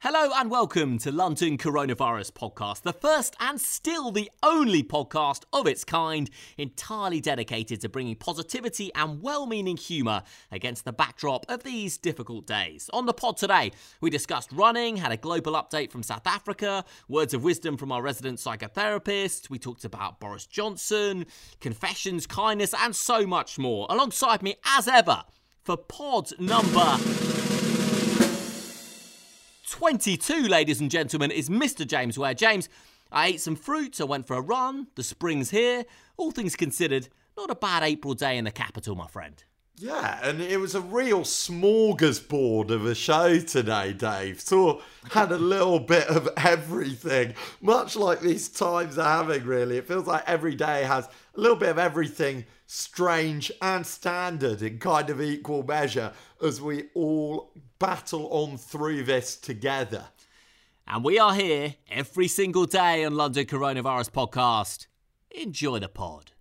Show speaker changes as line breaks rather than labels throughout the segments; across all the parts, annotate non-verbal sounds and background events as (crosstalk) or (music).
Hello and welcome to London Coronavirus Podcast, the first and still the only podcast of its kind entirely dedicated to bringing positivity and well meaning humour against the backdrop of these difficult days. On the pod today, we discussed running, had a global update from South Africa, words of wisdom from our resident psychotherapist, we talked about Boris Johnson, confessions, kindness, and so much more. Alongside me, as ever, for pod number 22, ladies and gentlemen, is Mr. James Ware. James, I ate some fruit, I went for a run, the spring's here. All things considered, not a bad April day in the capital, my friend.
Yeah, and it was a real smorgasbord of a show today, Dave. So had a little bit of everything, much like these times are having, really. It feels like every day has a little bit of everything strange and standard in kind of equal measure as we all battle on through this together.
And we are here every single day on London Coronavirus Podcast. Enjoy the pod.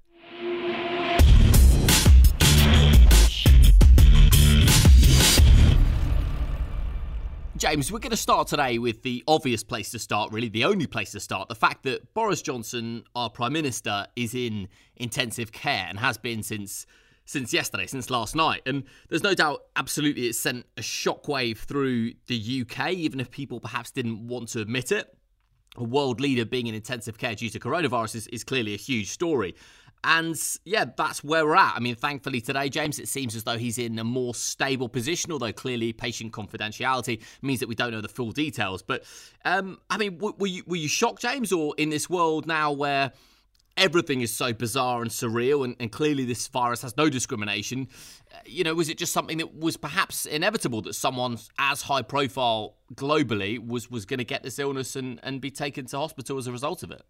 James, we're going to start today with the obvious place to start, really, the only place to start. The fact that Boris Johnson, our Prime Minister, is in intensive care and has been since since yesterday, since last night. And there's no doubt, absolutely, it sent a shockwave through the UK, even if people perhaps didn't want to admit it. A world leader being in intensive care due to coronavirus is, is clearly a huge story. And yeah, that's where we're at. I mean, thankfully today, James, it seems as though he's in a more stable position, although clearly patient confidentiality means that we don't know the full details. But um, I mean, were you, were you shocked, James, or in this world now where everything is so bizarre and surreal, and, and, clearly this virus has no discrimination. Uh, you know, was it just something that was perhaps inevitable that someone as high profile globally was was going to get this illness and, and be taken to hospital as a result of it?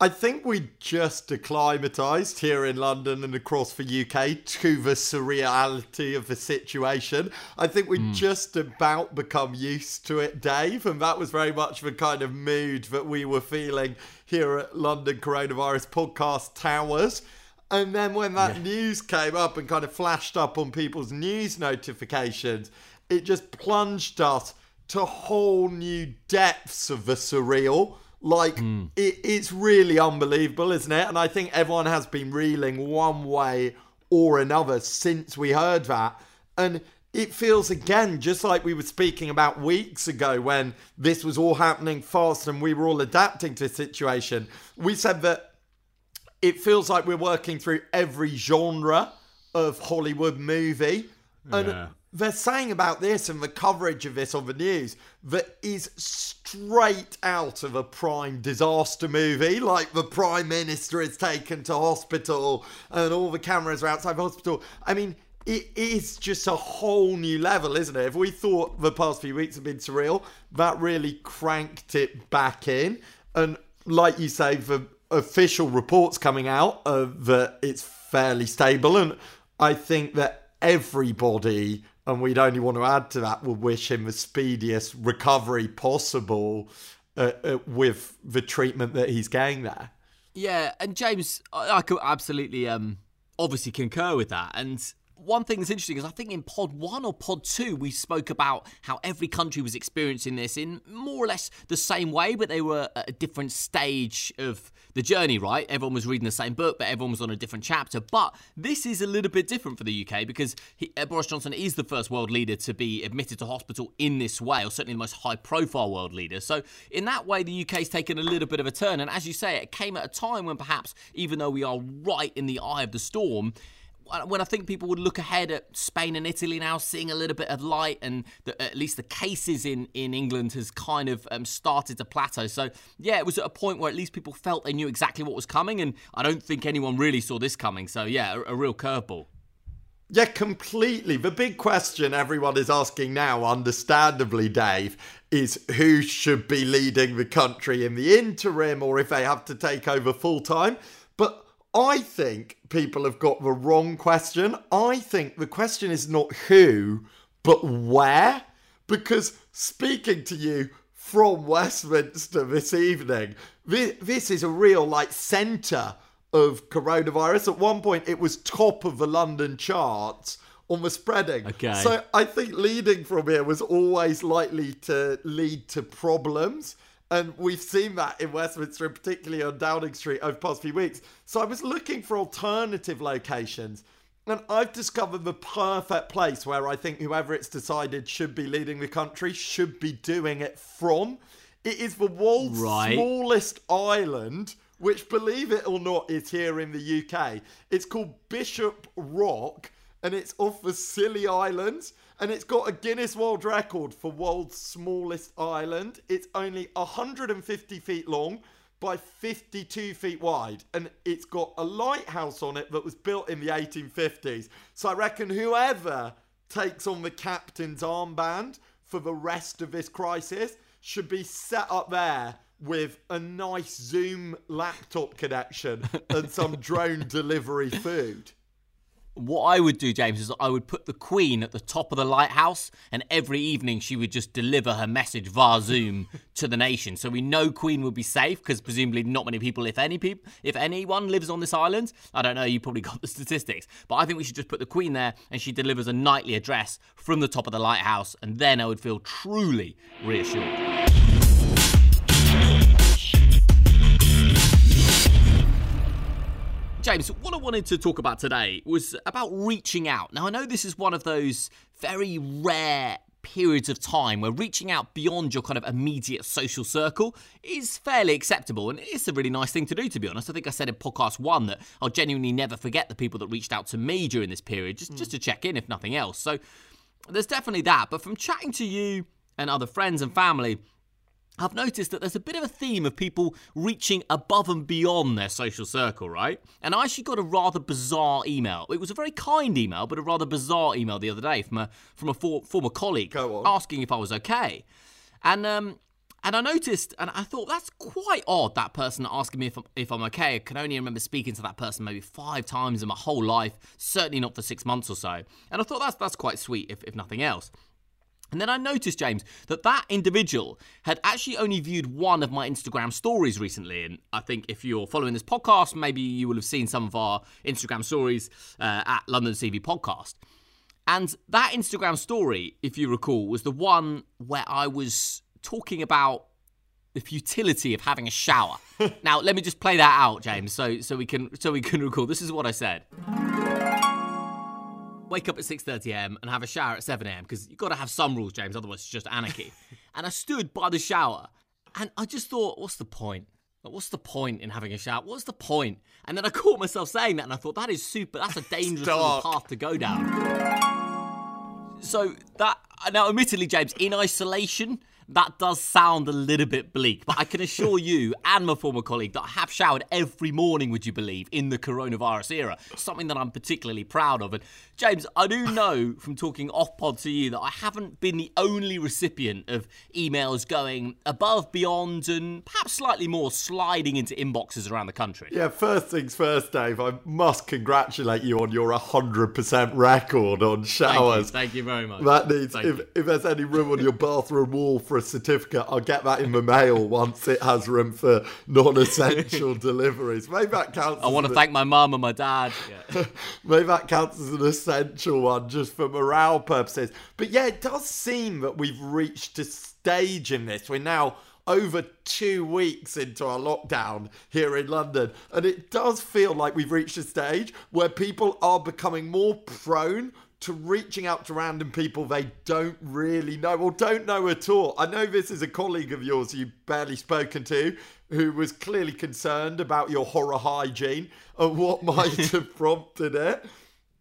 I think we just acclimatized here in London and across the UK to the surreality of the situation. I think we mm. just about become used to it, Dave, and that was very much the kind of mood that we were feeling here at London Coronavirus Podcast Towers. And then when that yeah. news came up and kind of flashed up on people's news notifications, it just plunged us to whole new depths of the surreal like mm. it, it's really unbelievable, isn't it? And I think everyone has been reeling one way or another since we heard that. And it feels again just like we were speaking about weeks ago when this was all happening fast and we were all adapting to the situation. We said that it feels like we're working through every genre of Hollywood movie. And yeah they're saying about this and the coverage of this on the news that is straight out of a prime disaster movie. Like the prime minister is taken to hospital and all the cameras are outside the hospital. I mean, it is just a whole new level, isn't it? If we thought the past few weeks have been surreal, that really cranked it back in. And like you say, the official reports coming out uh, that it's fairly stable. And I think that everybody and we'd only want to add to that, we'll wish him the speediest recovery possible uh, uh, with the treatment that he's getting there.
Yeah, and James, I, I could absolutely, um, obviously concur with that. And one thing that's interesting is I think in pod one or pod two, we spoke about how every country was experiencing this in more or less the same way, but they were at a different stage of the journey, right? Everyone was reading the same book, but everyone was on a different chapter. But this is a little bit different for the UK because he, uh, Boris Johnson is the first world leader to be admitted to hospital in this way, or certainly the most high profile world leader. So, in that way, the UK's taken a little bit of a turn. And as you say, it came at a time when perhaps, even though we are right in the eye of the storm, when I think people would look ahead at Spain and Italy now, seeing a little bit of light, and the, at least the cases in, in England has kind of um, started to plateau. So, yeah, it was at a point where at least people felt they knew exactly what was coming, and I don't think anyone really saw this coming. So, yeah, a, a real curveball.
Yeah, completely. The big question everyone is asking now, understandably, Dave, is who should be leading the country in the interim or if they have to take over full time. But I think people have got the wrong question. I think the question is not who, but where. Because speaking to you from Westminster this evening, this, this is a real like centre of coronavirus. At one point, it was top of the London charts on the spreading.
Okay.
So I think leading from here was always likely to lead to problems. And we've seen that in Westminster, particularly on Downing Street over the past few weeks. So I was looking for alternative locations. And I've discovered the perfect place where I think whoever it's decided should be leading the country should be doing it from. It is the world's
Right.
smallest island, which, believe it or not, is here in the UK. It's called Bishop Rock, and it's off the Scilly Islands, and it's got a Guinness World Record for world's smallest island. It's only 150 feet long by 52 feet wide, and it's got a lighthouse on it that was built in the 1850s. So I reckon whoever takes on the captain's armband for the rest of this crisis should be set up there with a nice Zoom laptop connection and some (laughs) drone delivery food.
What I would do, James, is I would put the Queen at the top of the lighthouse, and every evening she would just deliver her message via Zoom (laughs) to the nation. So we know Queen would be safe because presumably not many people, if any people, if anyone lives on this island. I don't know. You probably (laughs) got the statistics, but I think we should just put the Queen there, and she delivers a nightly address from the top of the lighthouse, and then I would feel truly reassured. James, what I wanted to talk about today was about reaching out. Now, I know this is one of those very rare periods of time where reaching out beyond your kind of immediate social circle is fairly acceptable and it's a really nice thing to do to be honest. I think I said in podcast 1 that I'll genuinely never forget the people that reached out to me during this period just just to check in if nothing else. So there's definitely that, but from chatting to you and other friends and family I've noticed that there's a bit of a theme of people reaching above and beyond their social circle, right? And I actually got a rather bizarre email. It was a very kind email, but a rather bizarre email the other day from a from a for, former colleague asking if I was okay. And um and I noticed, and I thought that's quite odd. That person asking me if I'm, if I'm okay. I can only remember speaking to that person maybe five times in my whole life. Certainly not for six months or so. And I thought that's that's quite sweet, if if nothing else. And then I noticed, James, that that individual had actually only viewed one of my Instagram stories recently. And I think if you're following this podcast, maybe you will have seen some of our Instagram stories uh, at London CV Podcast. And that Instagram story, if you recall, was the one where I was talking about the futility of having a shower. (laughs) now, let me just play that out, James, so so we can so we can recall. This is what I said wake up at 6.30am and have a shower at 7am because you've got to have some rules, James, otherwise it's just anarchy. (laughs) and I stood by the shower and I just thought, what's the point? Like, what's the point in having a shower? What's the point? And then I caught myself saying that and I thought, that is super, that's a (laughs) dangerous path to go down. So that, now admittedly, James, in isolation, that does sound a little bit bleak, but I can assure you and my former colleague that I have showered every morning, would you believe, in the coronavirus era. Something that I'm particularly proud of. And James, I do know from talking off pod to you that I haven't been the only recipient of emails going above, beyond, and perhaps slightly more sliding into inboxes around the country.
Yeah, first things first, Dave. I must congratulate you on your 100% record on showers.
Thank you, thank you very much.
That needs,
Thank
if,
you.
if there's any room on your bathroom wall for a certificate, I'll get that in the mail once it has room for non essential (laughs) deliveries. Maybe that counts
I want to
an-
thank my mum and my dad. (laughs) Yeah.
Maybe that counts as an essential one just for morale purposes. But yeah, it does seem that we've reached a stage in this. We're now over two weeks into our lockdown here in London. And it does feel like we've reached a stage where people are becoming more prone to reaching out to random people they don't really know or don't know at all. I know this is a colleague of yours you've barely spoken to who was clearly concerned about your horror hygiene and what (laughs) might have prompted it.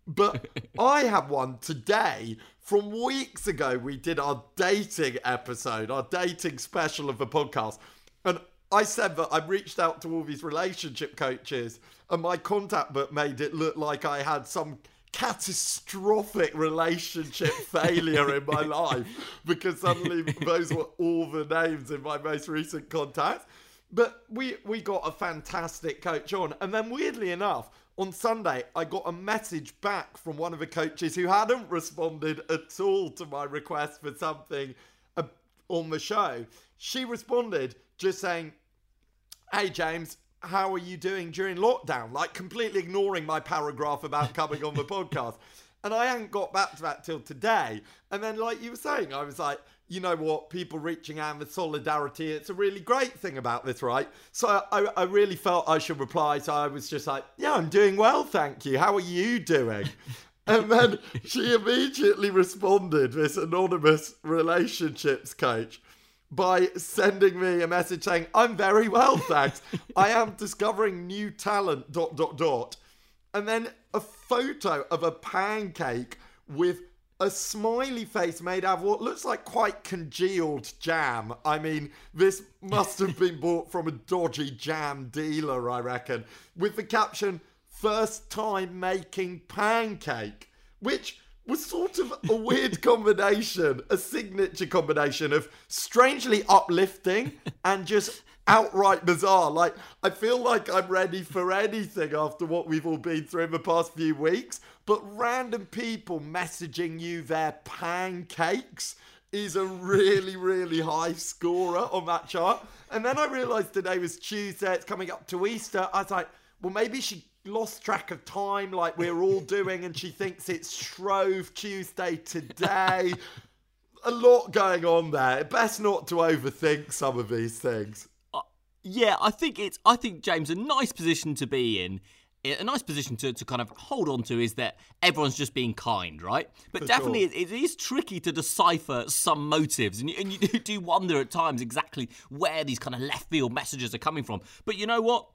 But I have one today from weeks ago. We did our dating episode, our dating special of the podcast. And I said that I reached out to all these relationship coaches, and my contact book made it look like I had some catastrophic relationship (laughs) failure in my life because suddenly those were all the names in my most recent contacts. But we we got a fantastic coach on, and then weirdly enough, on Sunday I got a message back from one of the coaches who hadn't responded at all to my request for something uh, on the show. She responded just saying, "Hey James, how are you doing during lockdown?" Like completely ignoring my paragraph about coming on the podcast. And I hadn't got back to that till today. And then, like you were saying, I was like, you know what, people reaching out with solidarity, it's a really great thing about this, right? So I, I really felt I should reply. So I was just like, yeah, I'm doing well, thank you. How are you doing? (laughs) and then she immediately responded, this anonymous relationships coach, by sending me a message saying, I'm very well, thanks. I am discovering new talent, dot, dot, dot. And then a photo of a pancake with a smiley face made out of what looks like quite congealed jam. I mean, this must have been bought from a dodgy jam dealer, I reckon, with the caption, first time making pancake, which was sort of a weird combination, a signature combination of strangely uplifting and just outright bizarre. Like, I feel like I'm ready for anything after what we've all been through in the past few weeks, but random people messaging you their pancakes is a really, really high scorer on that chart. And then I realised today was Tuesday, it's coming up to Easter. I was like, well, maybe she lost track of time like we're all doing and she thinks it's Shrove Tuesday today. a lot going on there. Best not to overthink some of these things.
Uh, yeah, I think it's I think James a nice position to be in. A nice position to, to kind of hold on to is that everyone's just being kind, right? But For definitely sure. it, it is tricky to decipher some motives. And you, and you (laughs) do wonder at times exactly where these kind of left field messages are coming from. But you know what?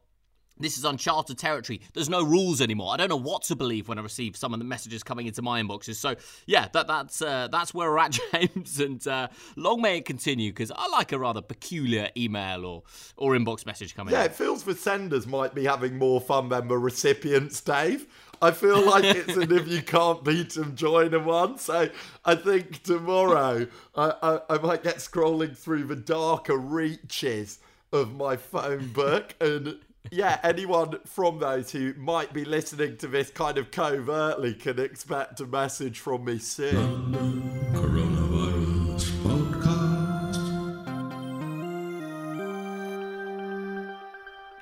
This is uncharted territory. There's no rules anymore. I don't know what to believe when I receive some of the messages coming into my inboxes. So yeah, that that's uh, that's where we're at, (laughs) James. And uh, long may it continue because I like a rather peculiar email or or inbox message coming. In.
Yeah, in. it feels the senders might be having more fun than the recipients, Dave. I feel like (laughs) it's an if you can't beat them, join them one. So I think tomorrow I, I, I might get scrolling through the darker reaches of my phone book and yeah, anyone from those who might be listening to this kind of covertly can expect a message from me soon.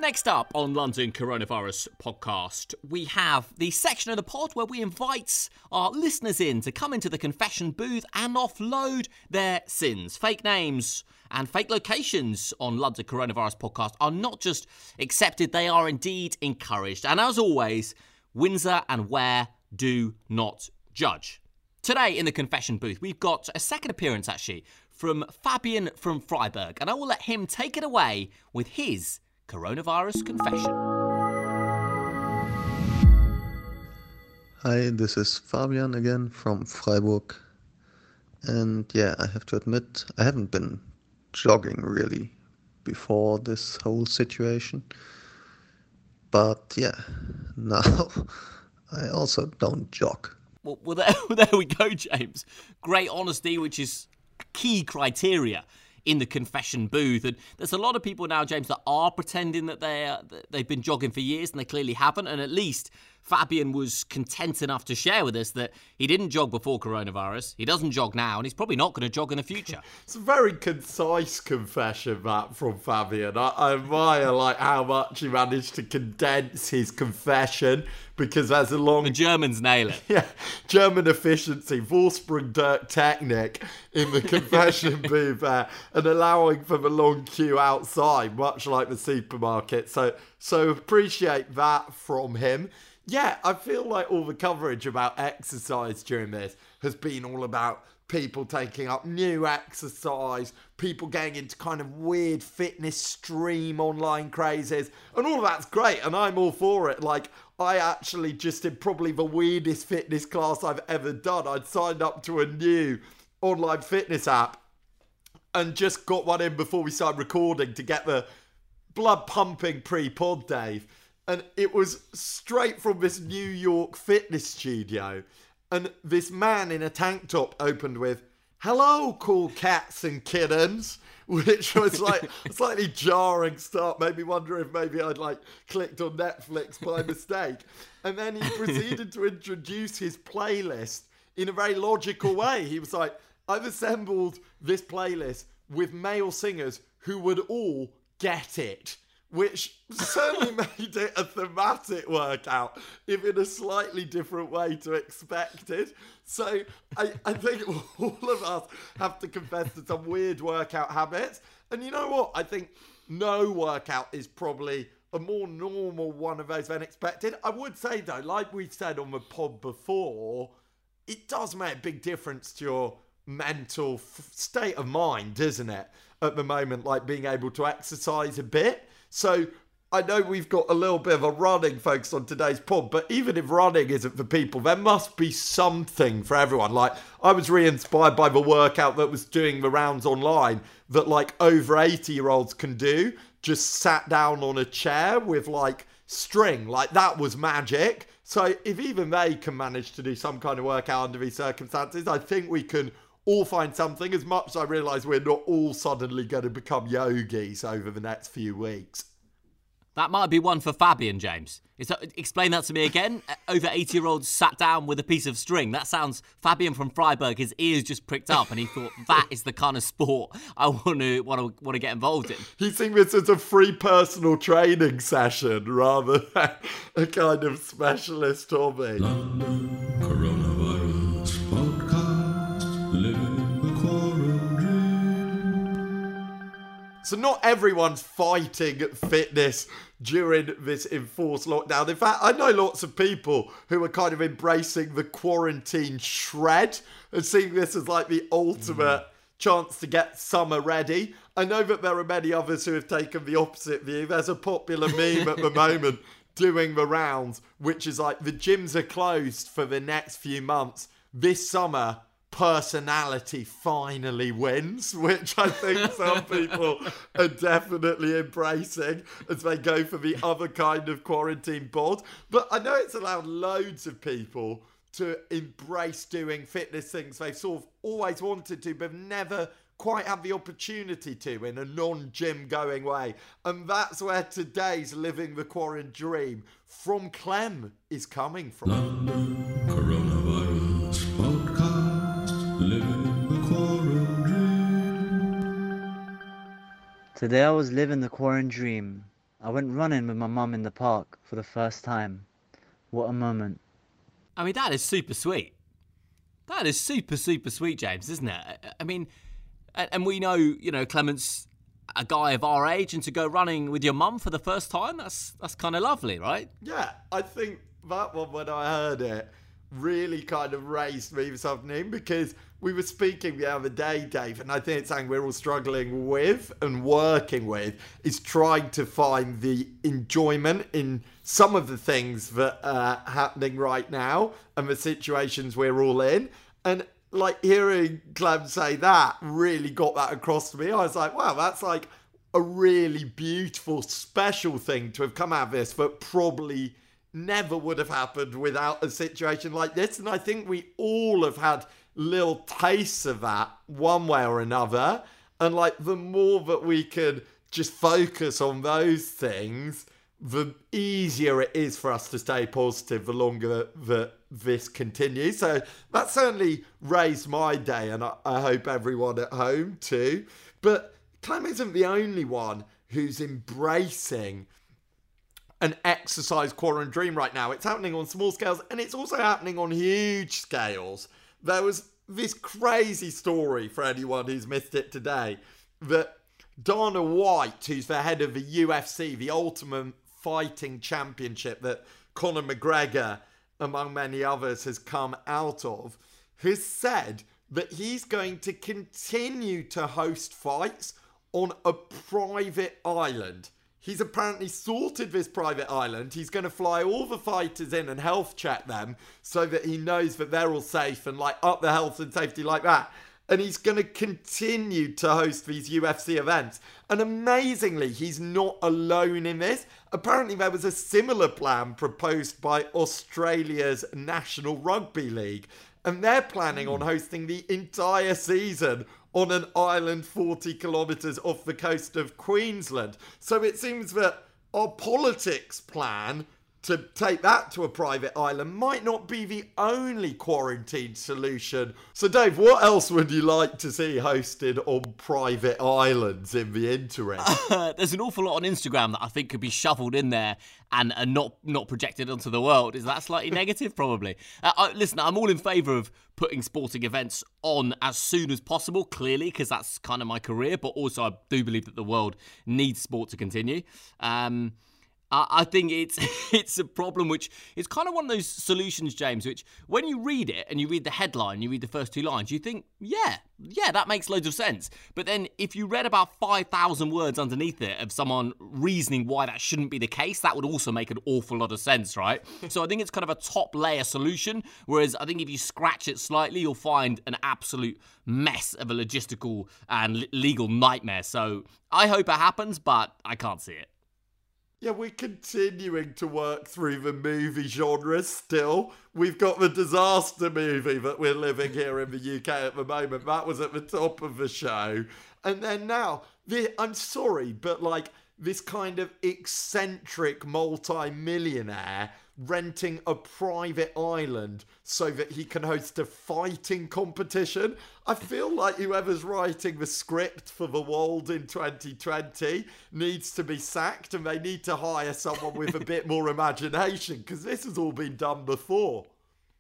Next up on London Coronavirus Podcast, we have the section of the pod where we invite our listeners in to come into the confession booth and offload their sins, fake names and fake locations on London Coronavirus Podcast are not just accepted, they are indeed encouraged. And as always, Windsor and Ware do not judge. Today in the confession booth, we've got a second appearance actually from Fabian from Freiburg, and I will let him take it away with his coronavirus confession.
Hi, this is Fabian again from Freiburg. And yeah, I have to admit, I haven't been jogging really before this whole situation. But yeah, (laughs) now I also don't jog.
Well, well there, (laughs) there we go, James. Great honesty, which is key criteria in the confession booth. And there's a lot of people now, James, that are pretending that they they've been jogging for years and they clearly haven't. And at least Fabian was content enough to share with us that he didn't jog before coronavirus, he doesn't jog now, and he's probably not going to jog in the future. (laughs)
it's a very concise confession, that from Fabian. I, I admire like how much he managed to condense his confession because there's a long.
The Germans nail it. (laughs)
Yeah, German efficiency, Vorsprung durch Technik in the confession (laughs) booth there, and allowing for the long queue outside, much like the supermarket. So, so appreciate that from him yeah, I feel like all the coverage about exercise during this has been all about people taking up new exercise, people getting into kind of weird fitness stream online crazes, and all of that's great, and I'm all for it. Like, I actually just did probably the weirdest fitness class I've ever done. I'd signed up to a new online fitness app and just got one in before we started recording to get the blood pumping pre pod, Dave and it was straight from this New York fitness studio. And this man in a tank top opened with, Hello, cool cats and kittens, (laughs) which was (laughs) like a slightly jarring start. Made me wonder if maybe I'd like clicked on Netflix by mistake. And then he (laughs) proceeded to introduce his playlist in a very logical way. He was like, I've assembled this playlist with male singers who would all get it which certainly (laughs) made it a thematic workout, if in a slightly different way to expected. So I, I think (laughs) all of us have to confess to some weird workout habits. And you know what? I think no workout is probably a more normal one of those than expected. I would say though, like we've said on the pod before, it does make a big difference to your mental f- state of mind, doesn't it? At the moment, like being able to exercise a bit. So I know we've got a little bit of a running focus on today's pod, but even if running isn't for people, there must be something for everyone. Like, I was re inspired by the workout that was doing the rounds online that, like, over 80 year olds can do. Just sat down on a chair with, like, string. Like, that was magic. So, if even they can manage to do some kind of workout under these circumstances, I think we can all find something. As much as I realise we're not all suddenly going to become yogis over the next few weeks.
That might be one for Fabian, James. That, explain that to me again. Uh, over 80 year olds sat down with a piece of string. That sounds. Fabian from Freiburg, his ears just pricked up and he thought, (laughs) that is the kind of sport I want to, want to, want to get involved in.
He's seeing this as a free personal training session rather than (laughs) a kind of specialist hobby. So, not everyone's fighting fitness during this enforced lockdown. In fact, I know lots of people who are kind of embracing the quarantine shred and seeing this as like the ultimate. Mm. Chance to get summer ready. I know that there are many others who have taken the opposite view. There's a popular meme at the (laughs) moment doing the rounds, which is like the gyms are closed for the next few months. This summer, personality finally wins, which I think (laughs) some people are definitely embracing as they go for the other kind of quarantine bod. But I know it's allowed loads of people to embrace doing fitness things they've sort of always wanted to, but never quite had the opportunity to in a non gym going way. And that's where today's Living the Quarantine Dream from Clem is coming from.
Today I was living the quarantine dream. I went running with my mum in the park for the first time. What a moment.
I mean, that is super sweet. That is super, super sweet, James, isn't it? I mean, and we know, you know, Clement's a guy of our age, and to go running with your mum for the first time, that's that's kind of lovely, right?
Yeah, I think that one, when I heard it, really kind of raised me this afternoon because we were speaking the other day, Dave, and I think it's something we're all struggling with and working with is trying to find the enjoyment in some of the things that are happening right now and the situations we're all in. And like hearing Clem say that really got that across to me. I was like, wow, that's like a really beautiful, special thing to have come out of this, but probably never would have happened without a situation like this. And I think we all have had little tastes of that one way or another. And like the more that we can just focus on those things, the easier it is for us to stay positive the longer that this continues. So that certainly raised my day, and I, I hope everyone at home too. But Clem isn't the only one who's embracing an exercise dream right now. It's happening on small scales and it's also happening on huge scales. There was this crazy story for anyone who's missed it today that Dana White, who's the head of the UFC, the Ultimate Fighting Championship that Conor McGregor, among many others, has come out of, has said that he's going to continue to host fights on a private island He's apparently sorted this private island. He's going to fly all the fighters in and health check them so that he knows that they're all safe and like up the health and safety like that. And he's going to continue to host these UFC events. And amazingly, he's not alone in this. Apparently, there was a similar plan proposed by Australia's National Rugby League. And they're planning on hmm. hosting the entire season on an island 40 kilometres off the coast of Queensland. So it seems that our politics plan to take that to a private island might not be the only quarantine solution. So, Dave, what else would you like to see hosted on private islands in the interim?
Uh, (laughs) there's an awful lot on Instagram that I think could be shoveled in there and, and not not projected onto the world. Is that slightly (laughs) negative? Probably. Uh, I, listen, I'm all in favour of putting sporting events on as soon as possible, clearly, because that's kind of my career, but also I do believe that the world needs sport to continue. Um, I think it's (laughs) it's a problem which is kind of one of those solutions, James, which when you read it and you read the headline, you read the first two lines, you think, yeah, yeah, that makes loads of sense. But then if you read about 5,000 words underneath it of someone reasoning why that shouldn't be the case, that would also make an awful lot of sense, right? (laughs) so I think it's kind of a top layer solution. Whereas I think if you scratch it slightly, you'll find an absolute mess of a logistical and legal nightmare. So I hope it happens, but I can't see it.
Yeah, we're continuing to work through the movie genres still. We've got the disaster movie that we're living here in the UK at the moment. That was at the top of the show. And then now, the, I'm sorry, but like this kind of eccentric multi millionaire renting a private island so that he can host a fighting competition. I feel like whoever's writing the script for The World in 2020 needs to be sacked and they need to hire someone with a bit more imagination because this has all been done before.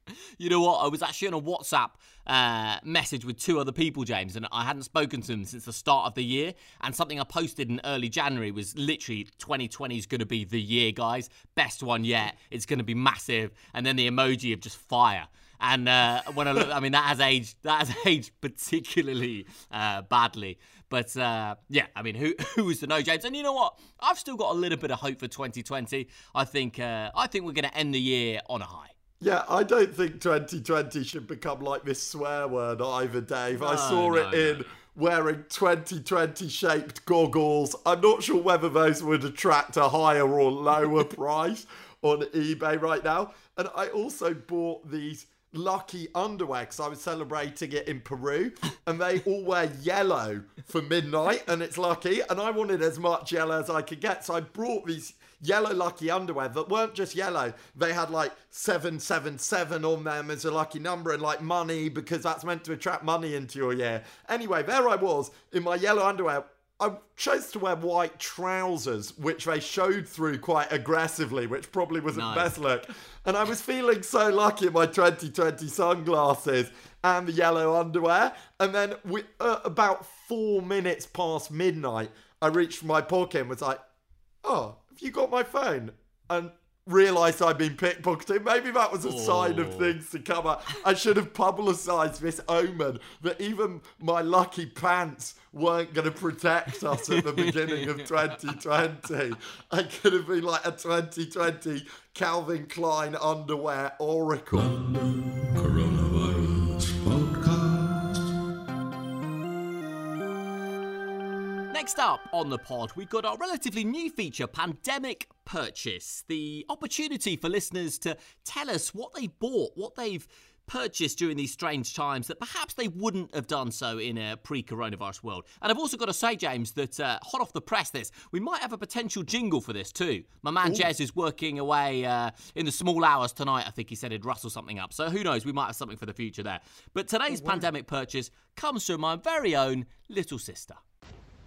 (laughs)
You know what? I was actually on a WhatsApp uh, message with two other people, James, and I hadn't spoken to them since the start of the year. And something I posted in early January was literally 2020 is going to be the year, guys. Best one yet. It's going to be massive. And then the emoji of just fire. And uh, when I look, I mean, that has aged. That has (laughs) aged particularly uh, badly. But uh, yeah, I mean, who (laughs) who's to know, James? And you know what? I've still got a little bit of hope for 2020. I think uh, I think we're going to end the year on a high.
Yeah, I don't think 2020 should become like this swear word either, Dave. No, I saw no, it in wearing 2020 shaped goggles. I'm not sure whether those would attract a higher or lower (laughs) price on eBay right now. And I also bought these lucky underwear because I was celebrating it in Peru and they all wear yellow for midnight and it's lucky. And I wanted as much yellow as I could get. So I brought these yellow lucky underwear that weren't just yellow. They had like 777 on them as a lucky number and like money because that's meant to attract money into your year. Anyway, there I was in my yellow underwear. I chose to wear white trousers, which they showed through quite aggressively, which probably wasn't nice. the best look. And I was feeling so lucky in my 2020 sunglasses and the yellow underwear. And then we, uh, about four minutes past midnight, I reached for my pocket and was like, oh, you got my phone? And realised I'd been pickpocketed. Maybe that was a oh. sign of things to come. I should have publicised this omen that even my lucky pants weren't going to protect us at the beginning of (laughs) 2020. I could have been like a 2020 Calvin Klein underwear oracle.
Next up on the pod, we've got our relatively new feature, Pandemic Purchase. The opportunity for listeners to tell us what they bought, what they've purchased during these strange times that perhaps they wouldn't have done so in a pre coronavirus world. And I've also got to say, James, that uh, hot off the press, this, we might have a potential jingle for this too. My man Ooh. Jez is working away uh, in the small hours tonight. I think he said he'd rustle something up. So who knows? We might have something for the future there. But today's oh, pandemic purchase comes from my very own little sister.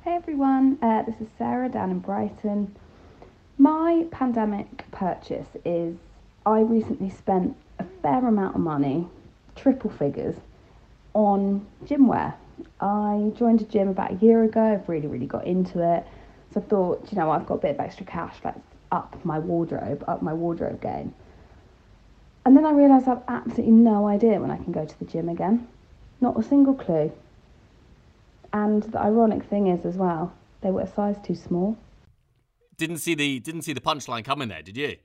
Hey everyone, uh, this is Sarah down in Brighton. My pandemic purchase is I recently spent a fair amount of money, triple figures, on gym wear. I joined a gym about a year ago, I've really, really got into it. So I thought, you know, I've got a bit of extra cash, let's up my wardrobe, up my wardrobe game. And then I realised I've absolutely no idea when I can go to the gym again. Not a single clue. And the ironic thing is, as well, they were a size too small.
Didn't see the didn't see the punchline coming there, did you?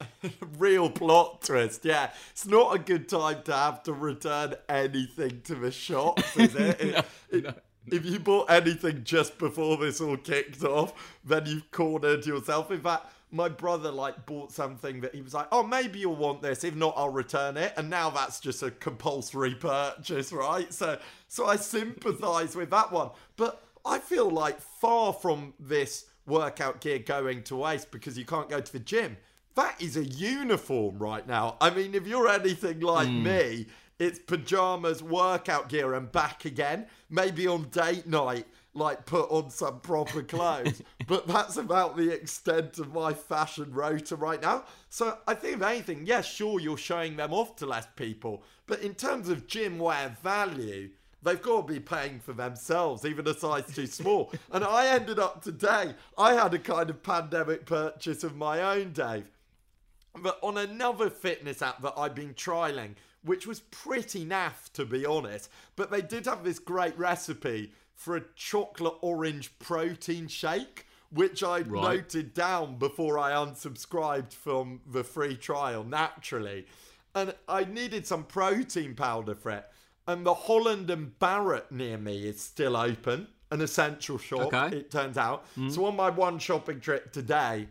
(laughs)
Real plot twist, yeah. It's not a good time to have to return anything to the shops, is it? (laughs) no, it, no. If you bought anything just before this all kicked off, then you've cornered yourself. In fact, my brother like bought something that he was like, oh, maybe you'll want this. If not, I'll return it. And now that's just a compulsory purchase, right? So, so I sympathise with that one. But I feel like far from this workout gear going to waste because you can't go to the gym. that is a uniform right now. I mean, if you're anything like mm. me, it's pajamas, workout gear, and back again. Maybe on date night, like put on some proper clothes. (laughs) but that's about the extent of my fashion rota right now. So I think, if anything, yes, yeah, sure, you're showing them off to less people. But in terms of gym wear value, they've got to be paying for themselves, even a size too small. (laughs) and I ended up today, I had a kind of pandemic purchase of my own, Dave. But on another fitness app that I've been trialing, which was pretty naff to be honest, but they did have this great recipe for a chocolate orange protein shake, which I right. noted down before I unsubscribed from the free trial naturally. And I needed some protein powder for it. And the Holland and Barrett near me is still open, an essential shop, okay. it turns out. Mm. So on my one shopping trip today,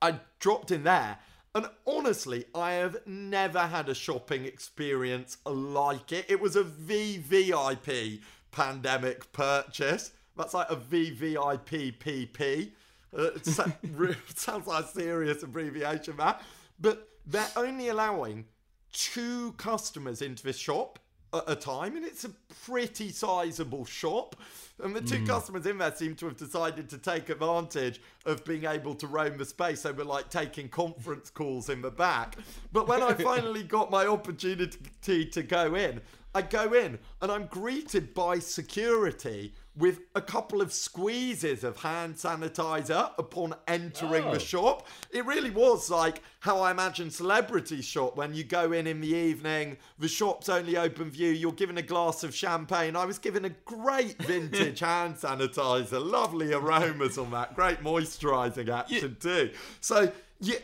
I dropped in there and honestly, I have never had a shopping experience like it. It was a VVIP pandemic purchase. That's like a VVIPPP. Uh, it (laughs) sounds like a serious abbreviation, that. But they're only allowing two customers into this shop at a time, and it's a pretty sizable shop. And the two mm. customers in there seem to have decided to take advantage of being able to roam the space. They were like taking conference calls in the back. But when I (laughs) finally got my opportunity to go in, I go in and I'm greeted by security with a couple of squeezes of hand sanitizer upon entering oh. the shop. It really was like how I imagine celebrity shop when you go in in the evening, the shop's only open view, you're given a glass of champagne. I was given a great (laughs) vintage hand sanitizer, lovely aromas on that, great moisturizing action yeah. too. So,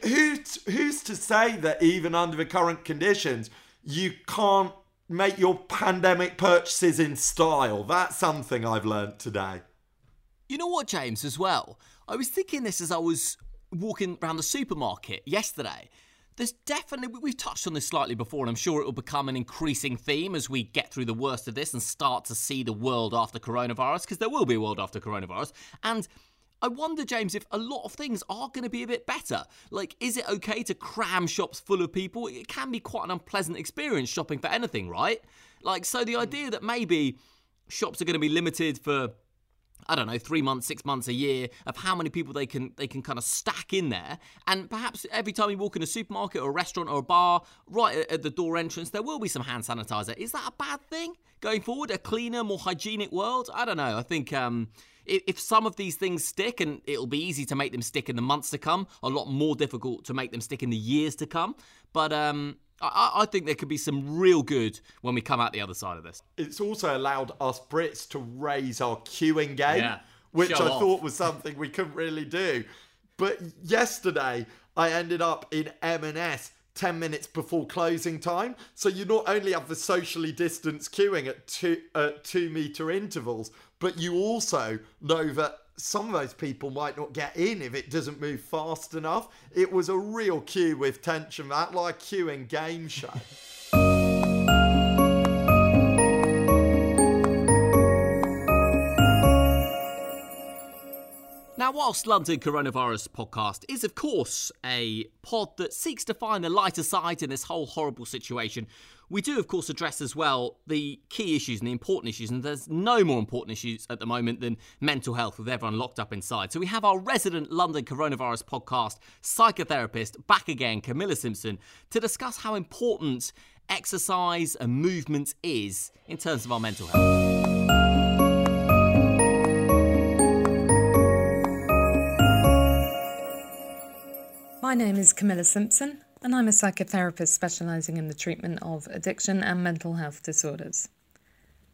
who's, who's to say that even under the current conditions, you can't make your pandemic purchases in style. That's something I've learned today.
You know what, James, as well? I was thinking this as I was walking around the supermarket yesterday. There's definitely, we've touched on this slightly before, and I'm sure it will become an increasing theme as we get through the worst of this and start to see the world after coronavirus, because there will be a world after coronavirus. And I wonder, James, if a lot of things are going to be a bit better. Like, is it okay to cram shops full of people? It can be quite an unpleasant experience shopping for anything, right? Like, so the idea that maybe shops are going to be limited for I don't know, three months, six months, a year of how many people they can they can kind of stack in there, and perhaps every time you walk in a supermarket or a restaurant or a bar, right at the door entrance, there will be some hand sanitizer. Is that a bad thing going forward? A cleaner, more hygienic world? I don't know. I think um, if some of these things stick, and it'll be easy to make them stick in the months to come, a lot more difficult to make them stick in the years to come. But um, I, I, think there could be some real good when we come out the other side of this.
It's also allowed us Brits to raise our queuing game, yeah. which Show I off. thought was something we couldn't really do. But yesterday, I ended up in M&S 10 minutes before closing time. So you not only have the socially distanced queuing at two, uh, two meter intervals, but you also know that some of those people might not get in if it doesn't move fast enough. It was a real queue with tension, that like queuing game show. (laughs)
Now, whilst London Coronavirus Podcast is, of course, a pod that seeks to find the lighter side in this whole horrible situation, we do, of course, address as well the key issues and the important issues, and there's no more important issues at the moment than mental health with everyone locked up inside. So we have our resident London Coronavirus Podcast psychotherapist back again, Camilla Simpson, to discuss how important exercise and movement is in terms of our mental health.
My name is Camilla Simpson, and I'm a psychotherapist specialising in the treatment of addiction and mental health disorders.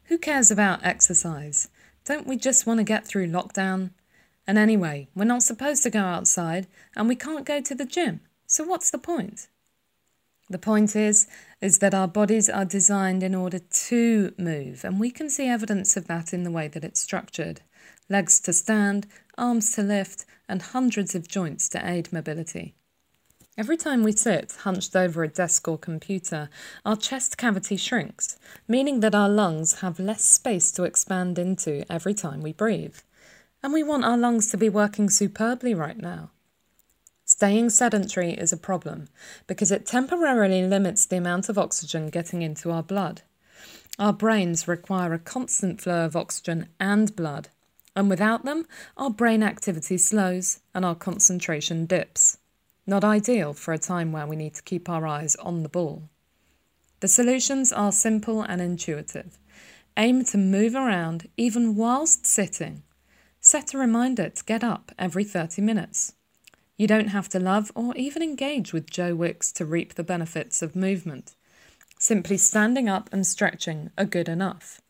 Who cares about exercise? Don't we just want to get through lockdown? And anyway, we're not supposed to go outside and we can't go to the gym. So what's the point? The point is is that our bodies are designed in order to move, and we can see evidence of that in the way that it's structured. Legs to stand, arms to lift, and hundreds of joints to aid mobility. Every time we sit hunched over a desk or computer, our chest cavity shrinks, meaning that our lungs have less space to expand into every time we breathe. And we want our lungs to be working superbly right now. staying sedentary is a problem because it temporarily limits the amount of oxygen getting into our blood. Our brains require a constant flow of oxygen and blood, and without them, our brain activity slows and our concentration dips. Not ideal for a time where we need to keep our eyes on the ball. The solutions are simple and intuitive. Aim to move around even whilst sitting. Set a reminder to get up every 30 minutes. You don't have to love or even engage with Joe Wicks to reap the benefits of movement. Simply standing up and stretching are good enough.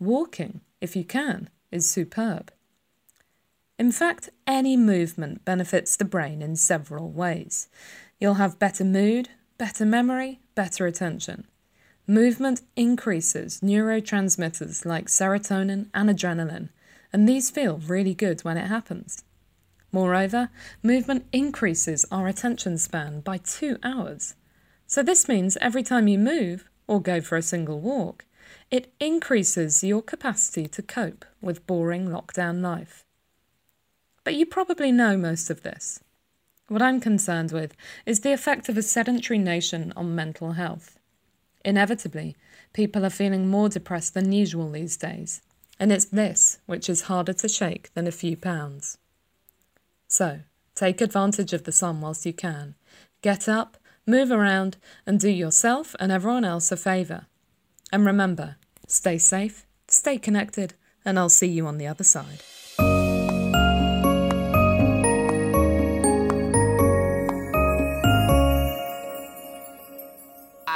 Walking, if you can, is superb. In fact, any movement benefits the brain in several ways. You'll have better mood, better memory, better attention. Movement increases neurotransmitters like serotonin and adrenaline, and these feel really good when it happens. Moreover, movement increases our attention span by two hours. So, this means every time you move or go for a single walk, it increases your capacity to cope with boring lockdown life. But you probably know most of this. What I'm concerned with is the effect of a sedentary nation on mental health. Inevitably, people are feeling more depressed than usual these days, and it's this which is harder to shake than a few pounds. So, take advantage of the sun whilst you can. Get up, move around, and do yourself and everyone else a favour. And remember, stay safe, stay connected, and I'll see you on the other side.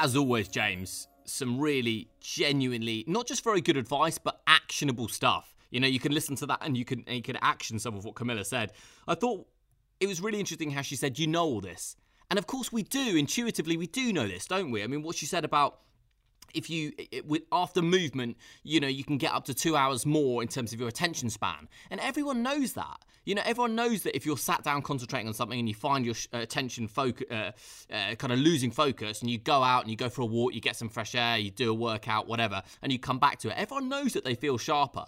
As always, James, some really genuinely not just very good advice, but actionable stuff. You know, you can listen to that and you can and you can action some of what Camilla said. I thought it was really interesting how she said, "You know all this," and of course we do. Intuitively, we do know this, don't we? I mean, what she said about if you it, with after movement you know you can get up to two hours more in terms of your attention span. And everyone knows that. You know everyone knows that if you're sat down concentrating on something and you find your uh, attention focus uh, uh, kind of losing focus and you go out and you go for a walk you get some fresh air you do a workout whatever and you come back to it everyone knows that they feel sharper.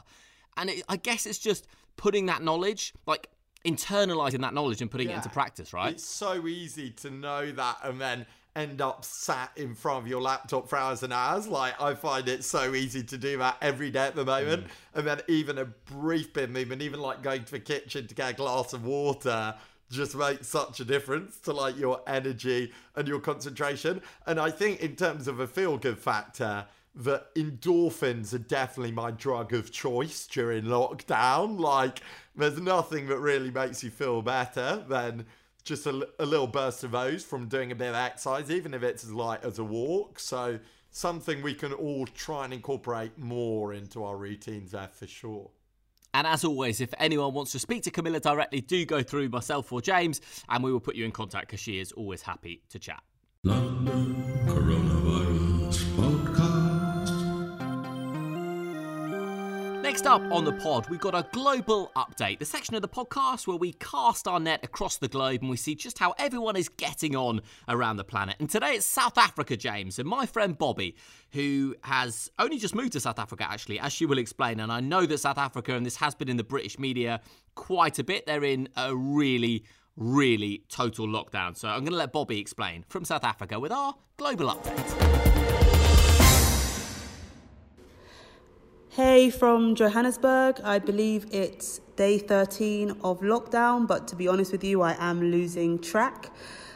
And it, i guess it's just putting that knowledge like internalizing that knowledge and putting yeah. it into practice right?
It's so easy to know that and then end up sat in front of your laptop for hours and hours. Like I find it so easy to do that every day at the moment. Mm. And then even a brief bit movement, even like going to the kitchen to get a glass of water just makes such a difference to like your energy and your concentration. And I think in terms of a feel good factor, that endorphins are definitely my drug of choice during lockdown. Like, there's nothing that really makes you feel better than just a, a little burst of those from doing a bit of exercise, even if it's as light as a walk. So something we can all try and incorporate more into our routines there for sure.
And as always, if anyone wants to speak to Camilla directly, do go through myself or James, and we will put you in contact because she is always happy to chat. London up on the pod, we've got a global update, the section of the podcast where we cast our net across the globe and we see just how everyone is getting on around the planet. And today it's South Africa, James, and my friend Bobby, who has only just moved to South Africa, actually, as she will explain. And I know that South Africa, and this has been in the British media quite a bit, they're in a really really total lockdown. So I'm going to let Bobby explain from South Africa with our global update.
Hey from Johannesburg. I believe it's day 13 of lockdown, but to be honest with you, I am losing track.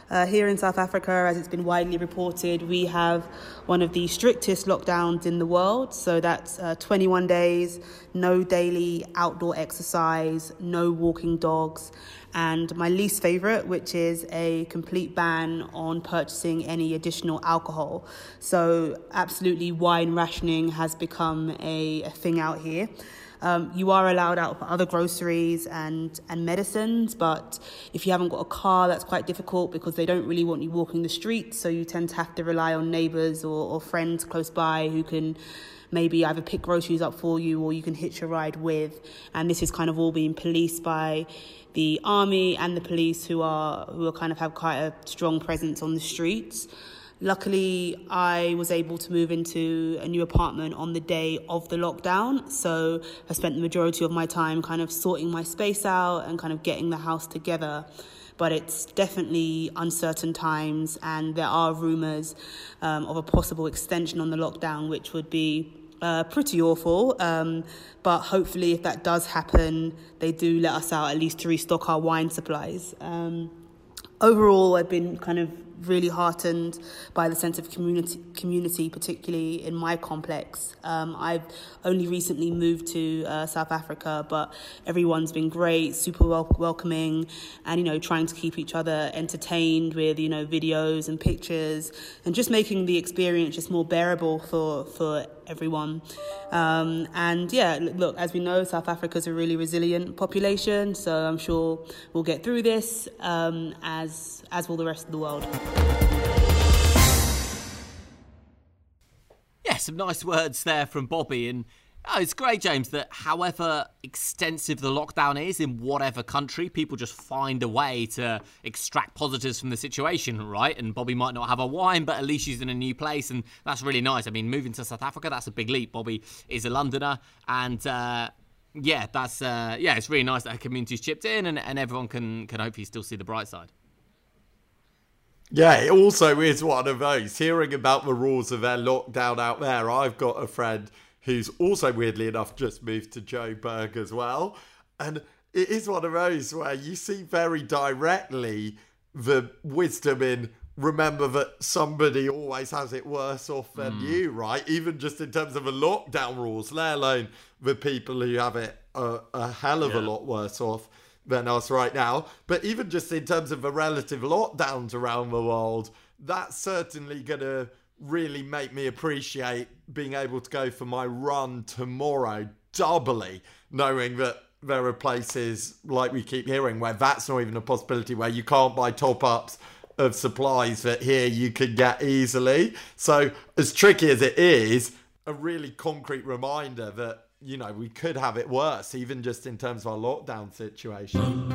Uh, here in South Africa, as it's been widely reported, we have one of the strictest lockdowns in the world. So that's uh, 21 days, no daily outdoor exercise, no walking dogs, and my least favorite, which is a complete ban on purchasing any additional alcohol. So, absolutely, wine rationing has become a, a thing out here. Um, you are allowed out for other groceries and, and medicines, but if you haven't got a car, that's quite difficult because they don't really want you walking the streets. So you tend to have to rely on neighbours or, or friends close by who can maybe either pick groceries up for you or you can hitch a ride with. And this is kind of all being policed by the army and the police who are who are kind of have quite a strong presence on the streets. Luckily, I was able to move into a new apartment on the day of the lockdown. So I spent the majority of my time kind of sorting my space out and kind of getting the house together. but it's definitely uncertain times, and there are rumours um, of a possible extension on the lockdown, which would be uh, pretty awful. Um, but hopefully, if that does happen, they do let us out at least to restock our wine supplies. Um, overall, I've been kind of really heartened by the sense of community, community particularly in my complex. Um, I've only recently moved to uh, South Africa, but everyone's been great, super wel- welcoming, and you know, trying to keep each other entertained with you know videos and pictures, and just making the experience just more bearable for for everyone. Um, and yeah, look, as we know, South Africa is a really resilient population, so I'm sure we'll get through this um, as as will the rest of the world.
Yeah, some nice words there from Bobby. And oh, it's great, James, that however extensive the lockdown is in whatever country, people just find a way to extract positives from the situation, right? And Bobby might not have a wine, but at least she's in a new place. And that's really nice. I mean, moving to South Africa, that's a big leap. Bobby is a Londoner. And, uh, yeah, that's uh, yeah, it's really nice that her community's chipped in and, and everyone can can hopefully still see the bright side.
Yeah, it also is one of those. Hearing about the rules of their lockdown out there, I've got a friend who's also weirdly enough just moved to Joburg as well. And it is one of those where you see very directly the wisdom in remember that somebody always has it worse off than mm. you, right? Even just in terms of the lockdown rules, let alone the people who have it a, a hell of yeah. a lot worse off than us right now. But even just in terms of the relative lockdowns around the world, that's certainly going to really make me appreciate being able to go for my run tomorrow doubly, knowing that there are places like we keep hearing where that's not even a possibility, where you can't buy top ups of supplies that here you can get easily. So, as tricky as it is, a really concrete reminder that you know, we could have it worse, even just in terms of our lockdown situation.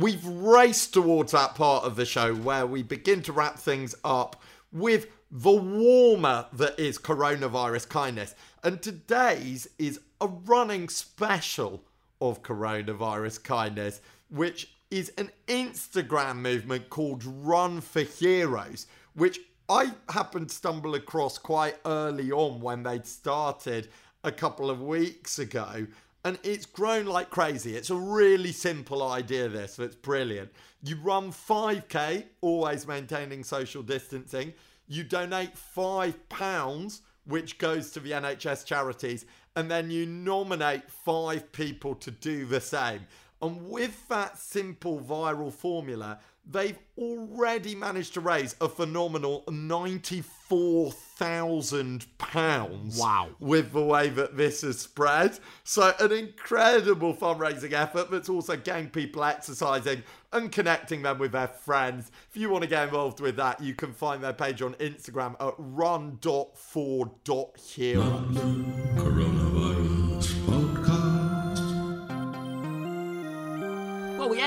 We've raced towards that part of the show where we begin to wrap things up with the warmer that is coronavirus kindness. And today's is a running special of coronavirus kindness which is an Instagram movement called Run for Heroes, which I happened to stumble across quite early on when they'd started a couple of weeks ago. And it's grown like crazy. It's a really simple idea, this, that's brilliant. You run 5K, always maintaining social distancing. You donate £5, which goes to the NHS charities. And then you nominate five people to do the same. And with that simple viral formula, they've already managed to raise a phenomenal £94,000 thousand pounds.
Wow!
With the way that this has spread, so an incredible fundraising effort that's also getting people exercising and connecting them with their friends. If you want to get involved with that, you can find their page on Instagram at
run.4.heroes.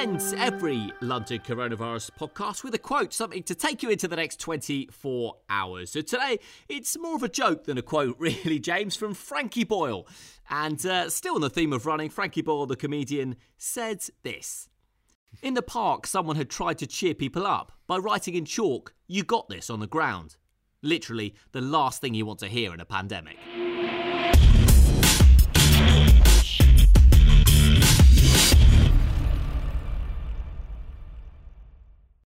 ends every London Coronavirus podcast with a quote, something to take you into the next 24 hours. So today, it's more of a joke than a quote, (laughs) really, James, from Frankie Boyle. And uh, still on the theme of running, Frankie Boyle, the comedian, said this In the park, someone had tried to cheer people up by writing in chalk, You got this on the ground. Literally, the last thing you want to hear in a pandemic.